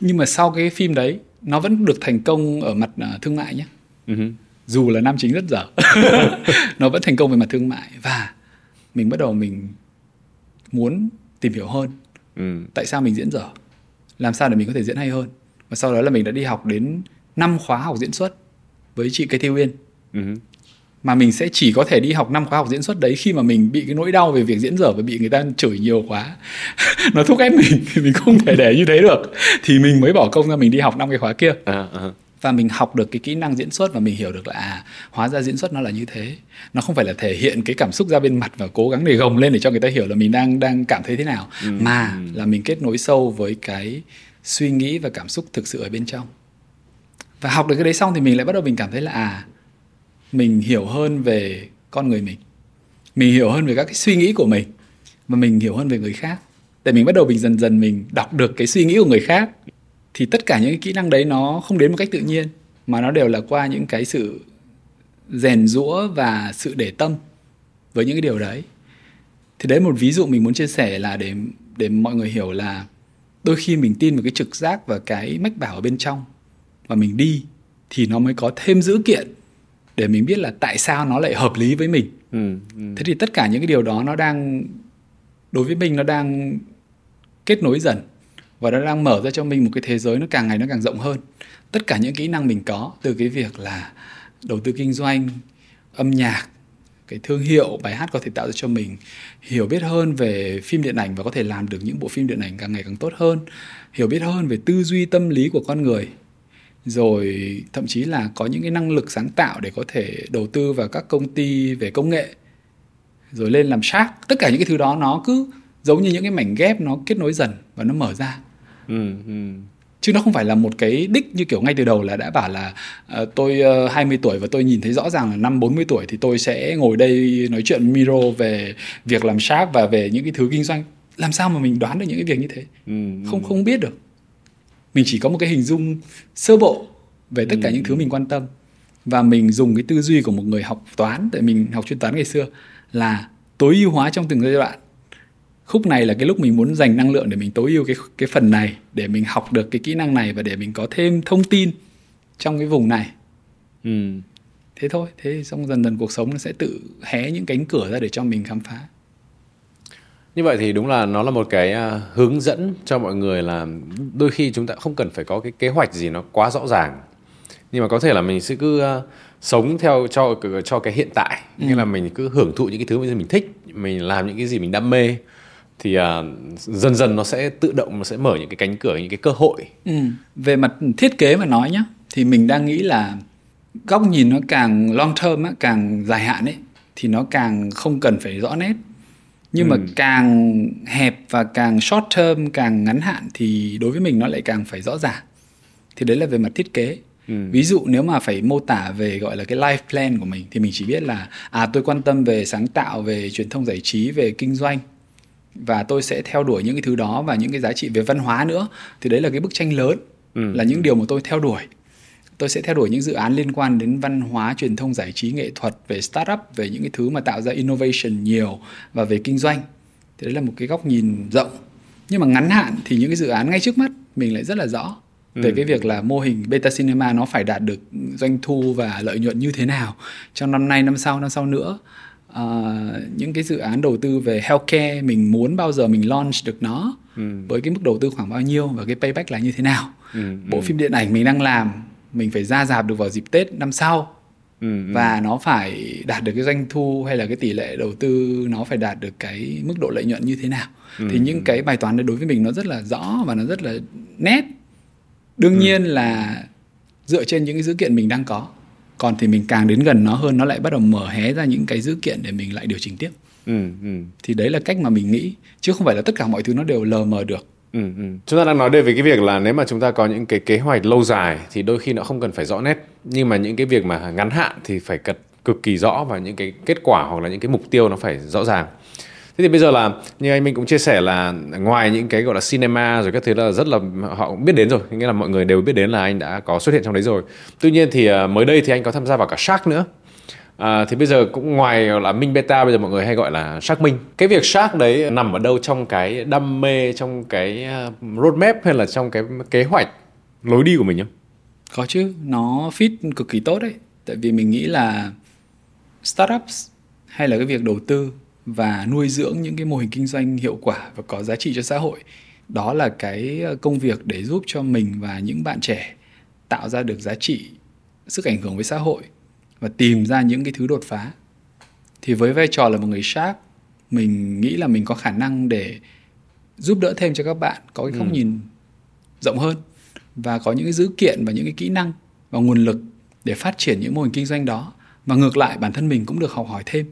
Nhưng mà sau cái phim đấy nó vẫn được thành công ở mặt uh, thương mại nhé. Uh-huh. dù là nam chính rất dở nó vẫn thành công về mặt thương mại. Và mình bắt đầu mình muốn tìm hiểu hơn uh tại sao mình diễn dở làm sao để mình có thể diễn hay hơn. Và sau đó là mình đã đi học đến năm khóa học diễn xuất với chị Cây Thiêu Uyên. Uh-huh mà mình sẽ chỉ có thể đi học năm khóa học diễn xuất đấy khi mà mình bị cái nỗi đau về việc diễn dở và bị người ta chửi nhiều quá. Nó thúc ép mình thì mình không thể để như thế được. Thì mình mới bỏ công ra mình đi học năm cái khóa kia. À, à. và mình học được cái kỹ năng diễn xuất và mình hiểu được là à hóa ra diễn xuất nó là như thế. Nó không phải là thể hiện cái cảm xúc ra bên mặt và cố gắng để gồng lên để cho người ta hiểu là mình đang đang cảm thấy thế nào. Ừ, mà là mình kết nối sâu với cái suy nghĩ và cảm xúc thực sự ở bên trong. Và học được cái đấy xong thì mình lại bắt đầu mình cảm thấy là à mình hiểu hơn về con người mình. Mình hiểu hơn về các cái suy nghĩ của mình và mình hiểu hơn về người khác. Để mình bắt đầu mình dần dần mình đọc được cái suy nghĩ của người khác thì tất cả những cái kỹ năng đấy nó không đến một cách tự nhiên, mà nó đều là qua những cái sự rèn rũa và sự để tâm với những cái điều đấy. Thì đấy một ví dụ mình muốn chia sẻ là để để mọi người hiểu là đôi khi mình tin vào cái trực giác và cái mách bảo ở bên trong và mình đi thì nó mới có thêm dữ kiện để mình biết là tại sao nó lại hợp lý với mình. Ừ, ừ. thế thì tất cả những cái điều đó nó đang đối với mình nó đang kết nối dần và nó đang mở ra cho mình một cái thế giới nó càng ngày nó càng rộng hơn. Tất cả những kỹ năng mình có từ cái việc là đầu tư kinh doanh âm nhạc cái thương hiệu bài hát có thể tạo ra cho mình hiểu biết hơn về phim điện ảnh và có thể làm được những bộ phim điện ảnh càng ngày càng tốt hơn hiểu biết hơn về tư duy tâm lý của con người rồi thậm chí là có những cái năng lực sáng tạo để có thể đầu tư vào các công ty về công nghệ rồi lên làm shark. Tất cả những cái thứ đó nó cứ giống như những cái mảnh ghép nó kết nối dần và nó mở ra. Ừ, ừ. chứ nó không phải là một cái đích như kiểu ngay từ đầu là đã bảo là uh, tôi uh, 20 tuổi và tôi nhìn thấy rõ ràng là năm 40 tuổi thì tôi sẽ ngồi đây nói chuyện miro về việc làm shark và về những cái thứ kinh doanh. Làm sao mà mình đoán được những cái việc như thế? Ừ, ừ. không không biết được mình chỉ có một cái hình dung sơ bộ về tất cả ừ. những thứ mình quan tâm và mình dùng cái tư duy của một người học toán tại mình học chuyên toán ngày xưa là tối ưu hóa trong từng giai đoạn khúc này là cái lúc mình muốn dành năng lượng để mình tối ưu cái cái phần này để mình học được cái kỹ năng này và để mình có thêm thông tin trong cái vùng này ừ. thế thôi thế xong dần dần cuộc sống nó sẽ tự hé những cánh cửa ra để cho mình khám phá như vậy thì đúng là nó là một cái uh, hướng dẫn cho mọi người là đôi khi chúng ta không cần phải có cái kế hoạch gì nó quá rõ ràng. Nhưng mà có thể là mình sẽ cứ uh, sống theo cho cho cái hiện tại. Ừ. nghĩa là mình cứ hưởng thụ những cái thứ mình thích mình làm những cái gì mình đam mê. Thì uh, dần dần nó sẽ tự động nó sẽ mở những cái cánh cửa những cái cơ hội. Ừ. về mặt thiết kế mà nói nhá thì mình đang nghĩ là góc nhìn nó càng long term á, càng dài hạn ấy thì nó càng không cần phải rõ nét nhưng ừ. mà càng hẹp và càng short term càng ngắn hạn thì đối với mình nó lại càng phải rõ ràng thì đấy là về mặt thiết kế ừ. ví dụ nếu mà phải mô tả về gọi là cái life plan của mình thì mình chỉ biết là à tôi quan tâm về sáng tạo về truyền thông giải trí về kinh doanh và tôi sẽ theo đuổi những cái thứ đó và những cái giá trị về văn hóa nữa thì đấy là cái bức tranh lớn ừ. là những điều mà tôi theo đuổi tôi sẽ theo đuổi những dự án liên quan đến văn hóa truyền thông giải trí nghệ thuật về startup về những cái thứ mà tạo ra innovation nhiều và về kinh doanh thì đấy là một cái góc nhìn rộng nhưng mà ngắn hạn thì những cái dự án ngay trước mắt mình lại rất là rõ về ừ. cái việc là mô hình beta cinema nó phải đạt được doanh thu và lợi nhuận như thế nào trong năm nay năm sau năm sau nữa uh, những cái dự án đầu tư về healthcare mình muốn bao giờ mình launch được nó ừ. với cái mức đầu tư khoảng bao nhiêu và cái payback là như thế nào ừ. bộ ừ. phim điện ảnh mình đang làm mình phải ra dạp được vào dịp Tết năm sau ừ, ừ, và nó phải đạt được cái doanh thu hay là cái tỷ lệ đầu tư nó phải đạt được cái mức độ lợi nhuận như thế nào ừ, thì những ừ. cái bài toán đấy đối với mình nó rất là rõ và nó rất là nét đương ừ. nhiên là dựa trên những cái dữ kiện mình đang có còn thì mình càng đến gần nó hơn nó lại bắt đầu mở hé ra những cái dữ kiện để mình lại điều chỉnh tiếp ừ, ừ. thì đấy là cách mà mình nghĩ chứ không phải là tất cả mọi thứ nó đều lờ mờ được Ừ, ừ. Chúng ta đang nói đây về cái việc là nếu mà chúng ta có những cái kế hoạch lâu dài thì đôi khi nó không cần phải rõ nét nhưng mà những cái việc mà ngắn hạn thì phải cực cực kỳ rõ và những cái kết quả hoặc là những cái mục tiêu nó phải rõ ràng. Thế thì bây giờ là như anh Minh cũng chia sẻ là ngoài những cái gọi là cinema rồi các thứ là rất là họ cũng biết đến rồi, nghĩa là mọi người đều biết đến là anh đã có xuất hiện trong đấy rồi. Tuy nhiên thì ờ, mới đây thì anh có tham gia vào cả Shark nữa. À, thì bây giờ cũng ngoài là minh beta bây giờ mọi người hay gọi là xác minh. Cái việc xác đấy nằm ở đâu trong cái đam mê trong cái ờ, roadmap hay là trong cái kế hoạch lối đi của mình nhá có chứ nó fit cực kỳ tốt đấy. Tại vì mình nghĩ là startups hay là cái việc đầu tư và nuôi dưỡng những cái mô hình kinh doanh hiệu quả và có giá trị cho xã hội đó là cái ờ, công việc để giúp cho mình và những bạn trẻ tạo ra được giá trị sức ảnh hưởng với xã hội và tìm ra những cái thứ đột phá thì với vai trò là một người shark mình nghĩ là mình có khả năng để giúp đỡ thêm cho các bạn có cái góc ừ. nhìn rộng hơn và có những cái dữ kiện và những cái kỹ năng và nguồn lực để phát triển những mô hình kinh doanh đó và ngược lại bản thân mình cũng được học hỏi thêm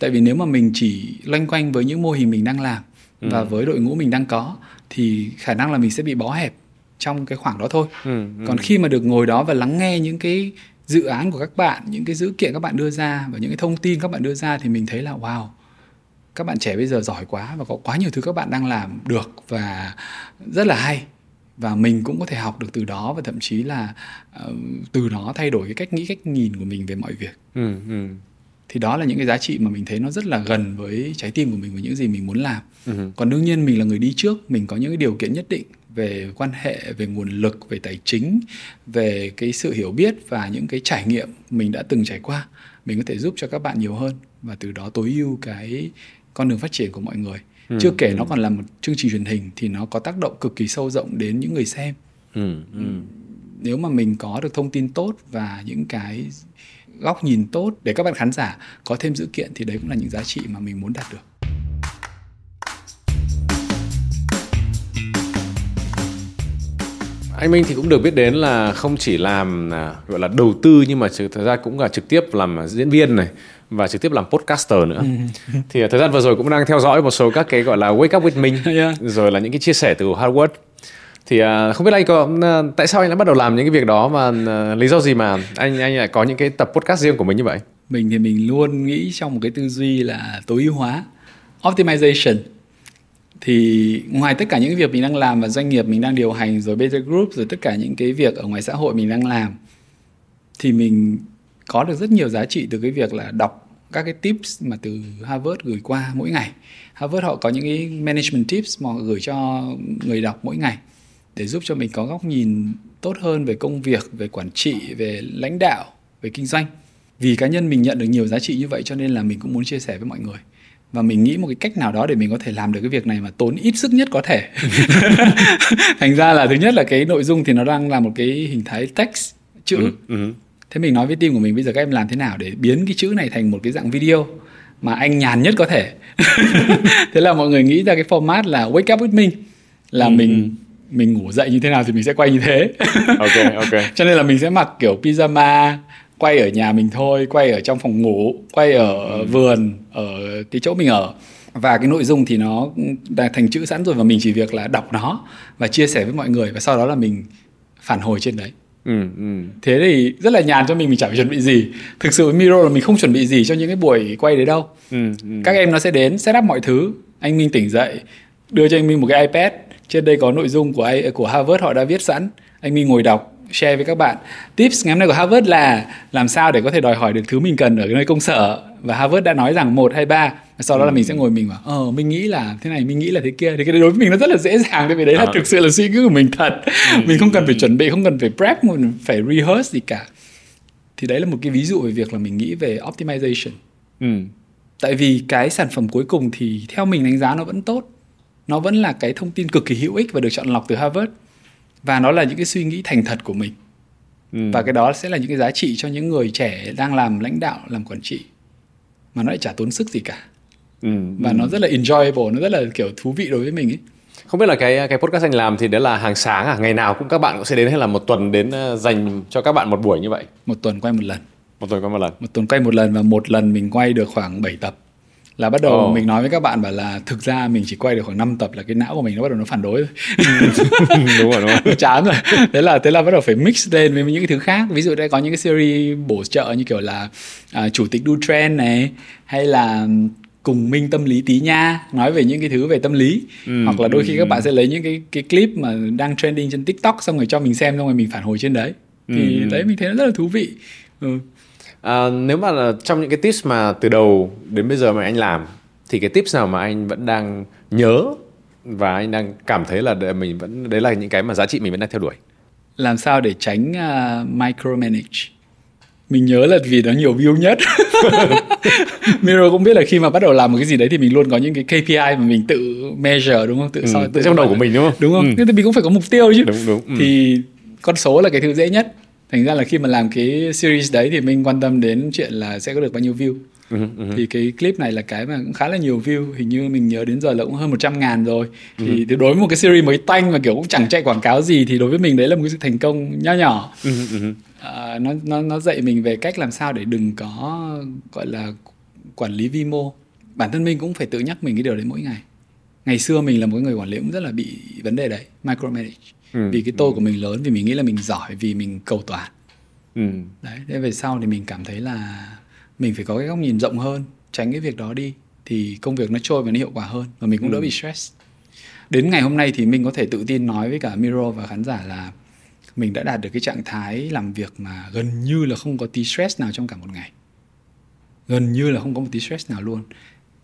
tại vì nếu mà mình chỉ loanh quanh với những mô hình mình đang làm ừ. và với đội ngũ mình đang có thì khả năng là mình sẽ bị bó hẹp trong cái khoảng đó thôi ừ, ừ. còn khi mà được ngồi đó và lắng nghe những cái dự án của các bạn những cái dữ kiện các bạn đưa ra và những cái thông tin các bạn đưa ra thì mình thấy là wow các bạn trẻ bây giờ giỏi quá và có quá nhiều thứ các bạn đang làm được và rất là hay và mình cũng có thể học được từ đó và thậm chí là uh, từ đó thay đổi cái cách nghĩ cách nhìn của mình về mọi việc ừ, ừ. thì đó là những cái giá trị mà mình thấy nó rất là gần với trái tim của mình và những gì mình muốn làm ừ. còn đương nhiên mình là người đi trước mình có những cái điều kiện nhất định về quan hệ về nguồn lực về tài chính về cái sự hiểu biết và những cái trải nghiệm mình đã từng trải qua. Mình có thể giúp cho các bạn nhiều hơn và từ đó tối ưu cái con đường phát triển của mọi người. Ừ, chưa kể ừ. nó còn là một chương trình truyền hình thì nó có tác động cực kỳ sâu rộng đến những người xem. Ừ, ừ. nếu mà mình có được thông tin tốt và những cái góc nhìn tốt để các bạn khán giả có thêm dữ kiện thì đấy cũng là những giá trị mà mình muốn đạt được anh Minh thì cũng được biết đến là không chỉ làm à, gọi là đầu tư nhưng mà thực ra cũng là trực tiếp làm diễn viên này và trực tiếp làm podcaster nữa. Ừ. thì thời gian vừa rồi cũng đang theo dõi một số các cái gọi là Wake Up with Minh yeah. rồi là những cái chia sẻ từ Harvard. Thì uh, không biết anh có tại sao anh đã bắt đầu làm những cái việc đó và lý do gì mà anh anh lại có những cái tập podcast riêng của mình như vậy? Mình thì mình luôn nghĩ trong một cái tư duy là tối ưu hóa, optimization thì ngoài tất cả những việc mình đang làm và doanh nghiệp mình đang điều hành rồi Better Group rồi tất cả những cái việc ở ngoài xã hội mình đang làm thì mình có được rất nhiều giá trị từ cái việc là đọc các cái tips mà từ Harvard gửi qua mỗi ngày. Harvard họ có những cái management tips mà họ gửi cho người đọc mỗi ngày để giúp cho mình có góc nhìn tốt hơn về công việc, về quản trị, về lãnh đạo, về kinh doanh. Vì cá nhân mình nhận được nhiều giá trị như vậy cho nên là mình cũng muốn chia sẻ với mọi người và mình nghĩ một cái cách nào đó để mình có thể làm được cái việc này mà tốn ít sức nhất có thể thành ra là thứ nhất là cái nội dung thì nó đang là một cái hình thái text chữ uh-huh. Uh-huh. thế mình nói với team của mình bây giờ các em làm thế nào để biến cái chữ này thành một cái dạng video mà anh nhàn nhất có thể thế là mọi người nghĩ ra cái format là wake up with me là uh-huh. mình mình ngủ dậy như thế nào thì mình sẽ quay như thế ok ok cho nên là mình sẽ mặc kiểu pyjama quay ở nhà mình thôi quay ở trong phòng ngủ quay ở ừ. vườn ở cái chỗ mình ở. Và cái nội dung thì nó đã thành chữ sẵn rồi và mình chỉ việc là đọc nó và chia sẻ với mọi người và sau đó là mình phản hồi trên đấy. Ừ, ừ. thế thì rất là nhàn cho mình mình chẳng phải chuẩn bị gì. Thực sự miro là mình không chuẩn bị gì cho những cái buổi quay đấy đâu. Ừ, ừ. các em nó sẽ đến set up mọi thứ. Anh minh tỉnh dậy đưa cho anh minh một cái ipad. Trên đây có nội dung của của harvard họ đã viết sẵn. Anh minh ngồi đọc share với các bạn. Tips ngày hôm nay của Harvard là làm sao để có thể đòi hỏi được thứ mình cần ở nơi công sở. Và Harvard đã nói rằng một hay ba sau đó là mình sẽ ngồi mình bảo ờ mình nghĩ là thế này mình nghĩ là thế kia. Thì cái đối với mình nó rất là dễ dàng tại vì đấy là à. thực sự là suy nghĩ của mình thật. Ừ. mình không cần phải chuẩn bị không cần phải prep mình phải rehearse gì cả. Thì đấy là một cái ví dụ về việc là mình nghĩ về optimization. Ừ. tại vì cái sản phẩm cuối cùng thì theo mình đánh giá nó vẫn tốt. Nó vẫn là cái thông tin cực kỳ hữu ích và được chọn lọc từ Harvard và nó là những cái suy nghĩ thành thật của mình. Ừ. và cái đó sẽ là những cái giá trị cho những người trẻ đang làm lãnh đạo làm quản trị. Mà nó lại chả tốn sức gì cả. Ừ. và ừ. nó rất là enjoyable nó rất là kiểu thú vị đối với mình ấy. Không biết là cái cái podcast anh làm thì đấy là hàng sáng à? Ngày nào cũng các bạn cũng sẽ đến hay là một tuần đến ờ, dành cho các bạn một buổi như vậy? Một tuần quay một lần. Một tuần quay một lần. Một tuần quay một lần và một lần mình quay được khoảng 7 tập là bắt đầu oh. mình nói với các bạn bảo là thực ra mình chỉ quay được khoảng 5 tập là cái não của mình nó bắt đầu nó phản đối rồi đúng rồi đúng rồi. Chán rồi. Thế là thế là bắt đầu phải mix lên với những cái thứ khác. Ví dụ đây có những cái series bổ trợ như kiểu là uh, chủ tịch đu trend này hay là cùng minh tâm lý tí nha nói về những cái thứ về tâm lý. Ừ, hoặc là đôi khi ừ, các bạn sẽ lấy những cái cái clip mà đang trending trên tiktok xong rồi cho mình xem xong rồi mình phản hồi trên đấy. Thì ừ. đấy mình thấy nó rất là thú vị. Ừ. À, nếu mà là trong những cái tips mà từ đầu đến bây giờ mà anh làm thì cái tips nào mà anh vẫn đang nhớ và anh đang cảm thấy là mình vẫn đấy là những cái mà giá trị mình vẫn đang theo đuổi? Làm sao để tránh uh, micromanage? Mình nhớ là vì nó nhiều view nhất. Miro cũng biết là khi mà bắt đầu làm một cái gì đấy thì mình luôn có những cái KPI mà mình tự measure đúng không? Tự ừ, soi tự trong đầu của mình đúng không? Đúng không? Ừ. thì mình cũng phải có mục tiêu chứ. Đúng đúng. Ừ. thì con số là cái thứ dễ nhất thành ra là khi mà làm cái series đấy thì mình quan tâm đến chuyện là sẽ có được bao nhiêu view. Uh-huh, uh-huh. thì cái clip này là cái mà cũng khá là nhiều view. Hình như mình nhớ đến giờ là cũng hơn 100 ngàn rồi. Uh-huh. thì, thì đối với một cái series mới tanh mà kiểu cũng chẳng chạy quảng cáo gì thì đối với mình đấy là một cái sự thành công nho nhỏ. Uh-huh. à, nó nó nó dạy mình về cách làm sao để đừng có gọi là quản lý vi mô. Bản thân mình cũng phải tự nhắc mình cái điều đấy mỗi ngày. Ngày xưa mình là một người quản lý cũng rất là bị vấn đề đấy micromanage ừ. vì cái tôi ừ. của mình lớn vì mình nghĩ là mình giỏi vì mình cầu toàn ừ. đấy thế về sau thì mình cảm thấy là mình phải có cái góc nhìn rộng hơn tránh cái việc đó đi thì công việc nó trôi và nó hiệu quả hơn và mình cũng ừ. đỡ bị stress đến ngày hôm nay thì mình có thể tự tin nói với cả Miro và khán giả là mình đã đạt được cái trạng thái làm việc mà gần như là không có tí stress nào trong cả một ngày gần như là không có một tí stress nào luôn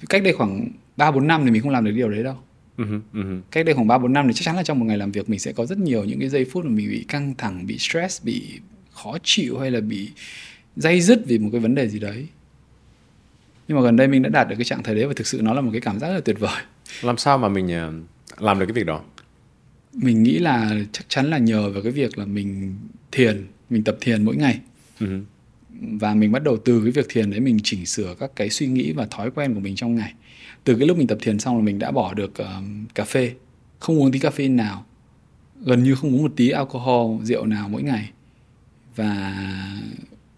cách đây khoảng 3 4 năm thì mình không làm được điều đấy đâu Uh-huh, uh-huh. Cách đây khoảng 3 4 năm thì chắc chắn là trong một ngày làm việc mình sẽ có rất nhiều những cái giây phút mà mình bị căng thẳng, bị stress, bị khó chịu hay là bị dây dứt vì một cái vấn đề gì đấy. Nhưng mà gần đây mình đã đạt được cái trạng thái đấy và thực sự nó là một cái cảm giác rất là tuyệt vời. Làm sao mà mình ờ, làm được cái việc đó? Mình nghĩ là chắc chắn là nhờ vào cái việc là mình thiền, mình tập thiền mỗi ngày. Uh-huh. Và mình bắt đầu từ cái việc thiền đấy mình chỉnh sửa các cái suy nghĩ và thói quen của mình trong ngày. Từ cái lúc mình tập thiền xong là mình đã bỏ được uh, cà phê không uống tí caffeine nào gần như không uống một tí alcohol rượu nào mỗi ngày. Và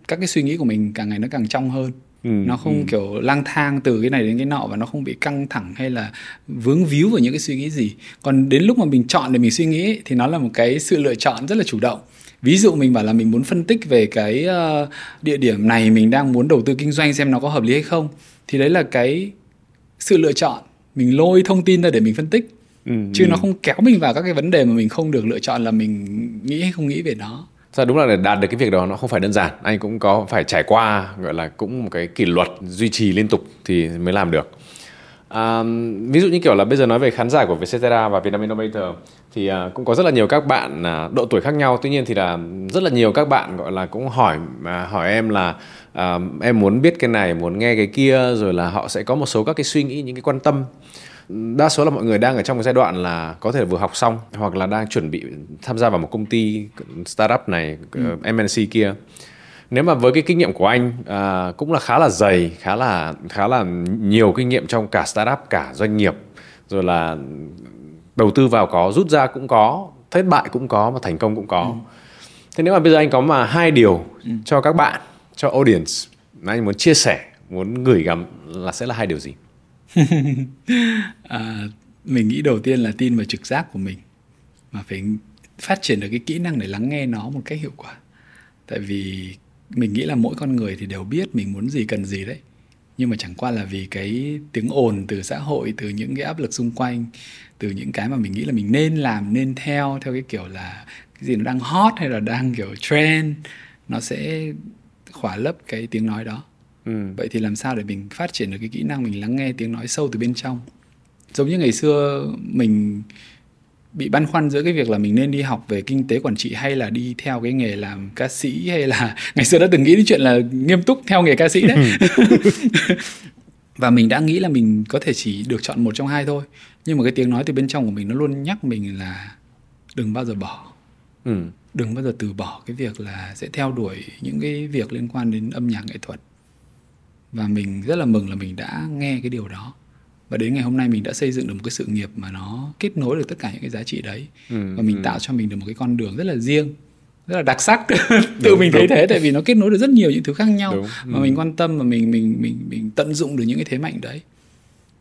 các cái suy nghĩ của mình càng ngày nó càng trong hơn. Ừ, nó không ừ. kiểu lang thang từ cái này đến cái nọ và nó không bị căng thẳng hay là vướng víu vào những cái suy nghĩ gì. Còn đến lúc mà mình chọn để mình suy nghĩ thì nó là một cái sự lựa chọn rất là chủ động ví dụ mình bảo là mình muốn phân tích về cái uh, địa điểm này mình đang muốn đầu tư kinh doanh xem nó có hợp lý hay không. Thì đấy là cái sự lựa chọn. Mình lôi thông tin ra để mình phân tích. Ừ, chứ ừ. nó không kéo mình vào các cái vấn đề mà mình không được lựa chọn là mình nghĩ hay không nghĩ về nó. Thật đúng là để đạt được cái việc đó nó không phải đơn giản. Anh cũng có phải trải qua gọi là cũng một cái kỷ luật duy trì liên tục thì mới làm được à, ví dụ như kiểu là bây giờ nói về khán giả của Vietcetera và Vietnam Innovator thì à, cũng có rất là nhiều các bạn à, độ tuổi khác nhau. Tuy nhiên thì là rất là nhiều các bạn gọi là cũng hỏi mà hỏi em là à, em muốn biết cái này muốn nghe cái kia rồi là họ sẽ có một số các cái suy nghĩ những cái quan tâm. Đa số là mọi người đang ở trong cái giai đoạn là có thể vừa học xong hoặc là đang chuẩn bị tham gia vào một công ty startup này ừ. MNC kia nếu mà với cái kinh nghiệm của anh à, cũng là khá là dày khá là khá là nhiều kinh nghiệm trong cả startup cả doanh nghiệp rồi là đầu tư vào có rút ra cũng có thất bại cũng có và thành công cũng có ừ. thế nếu mà bây giờ anh có mà hai điều ừ. cho các bạn cho audience mà anh muốn chia sẻ muốn gửi gắm là sẽ là hai điều gì à, mình nghĩ đầu tiên là tin vào trực giác của mình mà phải phát triển được cái kỹ năng để lắng nghe nó một cách hiệu quả tại vì mình nghĩ là mỗi con người thì đều biết mình muốn gì cần gì đấy. Nhưng mà chẳng qua là vì cái tiếng ồn từ xã hội từ những cái áp lực xung quanh từ những cái mà mình nghĩ là mình nên làm nên theo theo cái kiểu là cái gì nó đang hot hay là đang kiểu trend nó sẽ khỏa lấp cái tiếng nói đó. Ừ. vậy thì làm sao để mình phát triển được cái kỹ năng mình lắng nghe tiếng nói sâu từ bên trong? Giống như ngày xưa mình bị băn khoăn giữa cái việc là mình nên đi học về kinh tế quản trị hay là đi theo cái nghề làm ca sĩ hay là ngày xưa đã từng nghĩ đến chuyện là nghiêm túc theo nghề ca sĩ đấy. Và mình đã nghĩ là mình có thể chỉ được chọn một trong hai thôi. Nhưng mà cái tiếng nói từ bên trong của mình nó luôn nhắc mình là đừng bao giờ bỏ. Ừ. đừng bao giờ từ bỏ cái việc là sẽ theo đuổi những cái việc liên quan đến âm nhạc nghệ thuật. Và mình rất là mừng là mình đã nghe cái điều đó và đến ngày hôm nay mình đã xây dựng được một cái sự nghiệp mà nó kết nối được tất cả những cái giá trị đấy ừ, và mình ừ. tạo cho mình được một cái con đường rất là riêng rất là đặc sắc tự đúng, mình thấy đúng. thế tại vì nó kết nối được rất nhiều những thứ khác nhau đúng, mà ừ. mình quan tâm và mình mình mình mình tận dụng được những cái thế mạnh đấy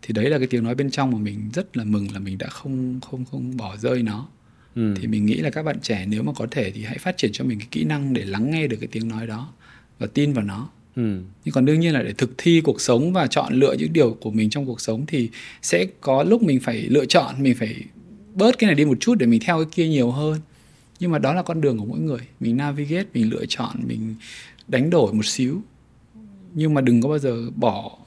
thì đấy là cái tiếng nói bên trong mà mình rất là mừng là mình đã không không không bỏ rơi nó ừ. thì mình nghĩ là các bạn trẻ nếu mà có thể thì hãy phát triển cho mình cái kỹ năng để lắng nghe được cái tiếng nói đó và tin vào nó Ừ. nhưng còn đương nhiên là để thực thi cuộc sống và chọn lựa những điều của mình trong cuộc sống thì sẽ có lúc mình phải lựa chọn mình phải bớt cái này đi một chút để mình theo cái kia nhiều hơn. Nhưng mà đó là con đường của mỗi người. Mình navigate mình lựa chọn mình đánh đổi một xíu. Nhưng mà đừng có bao giờ bỏ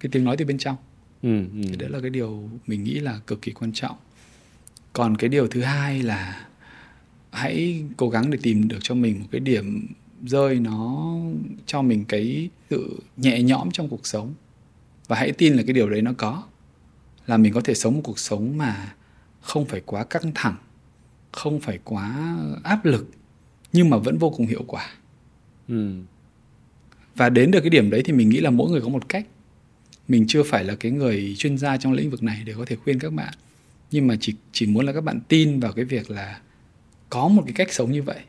cái tiếng nói từ bên trong. Ừ, ừ. thì đấy là cái điều mình nghĩ là cực kỳ quan trọng. Còn cái điều thứ hai là hãy cố gắng để tìm được cho mình một cái điểm rơi nó cho mình cái sự nhẹ nhõm trong cuộc sống. Và hãy tin là cái điều đấy nó có là mình có thể sống một cuộc sống mà không phải quá căng thẳng không phải quá áp lực nhưng mà vẫn vô cùng hiệu quả. Ừ. và đến được cái điểm đấy thì mình nghĩ là mỗi người có một cách. Mình chưa phải là cái người chuyên gia trong lĩnh vực này để có thể khuyên các bạn nhưng mà chỉ chỉ muốn là các bạn tin vào cái việc là có một cái cách sống như vậy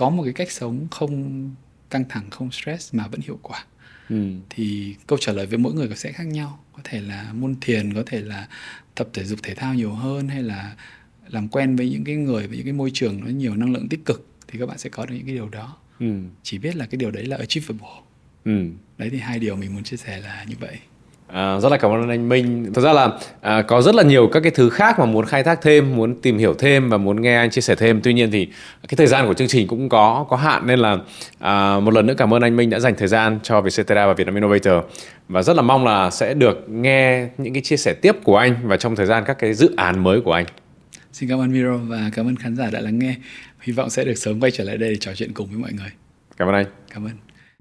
có một cái cách sống không căng thẳng không stress mà vẫn hiệu quả ừ. thì câu trả lời với mỗi người sẽ khác nhau có thể là môn thiền có thể là tập thể dục thể thao nhiều hơn hay là làm quen với những cái người với những cái môi trường nó nhiều năng lượng tích cực thì các bạn sẽ có được những cái điều đó ừ. chỉ biết là cái điều đấy là achievable ừ. đấy thì hai điều mình muốn chia sẻ là như vậy À, rất là cảm ơn anh Minh. Thật ra là à, có rất là nhiều các cái thứ khác mà muốn khai thác thêm, muốn tìm hiểu thêm và muốn nghe anh chia sẻ thêm. Tuy nhiên thì cái thời gian của chương trình cũng có có hạn nên là à, một lần nữa cảm ơn anh Minh đã dành thời gian cho Vietcetera và Vietnam Innovator và rất là mong là sẽ được nghe những cái chia sẻ tiếp của anh và trong thời gian các cái dự án mới của anh. Xin cảm ơn Miro và cảm ơn khán giả đã lắng nghe. Hy vọng sẽ được sớm quay trở lại đây để trò chuyện cùng với mọi người. Cảm ơn anh. Cảm ơn.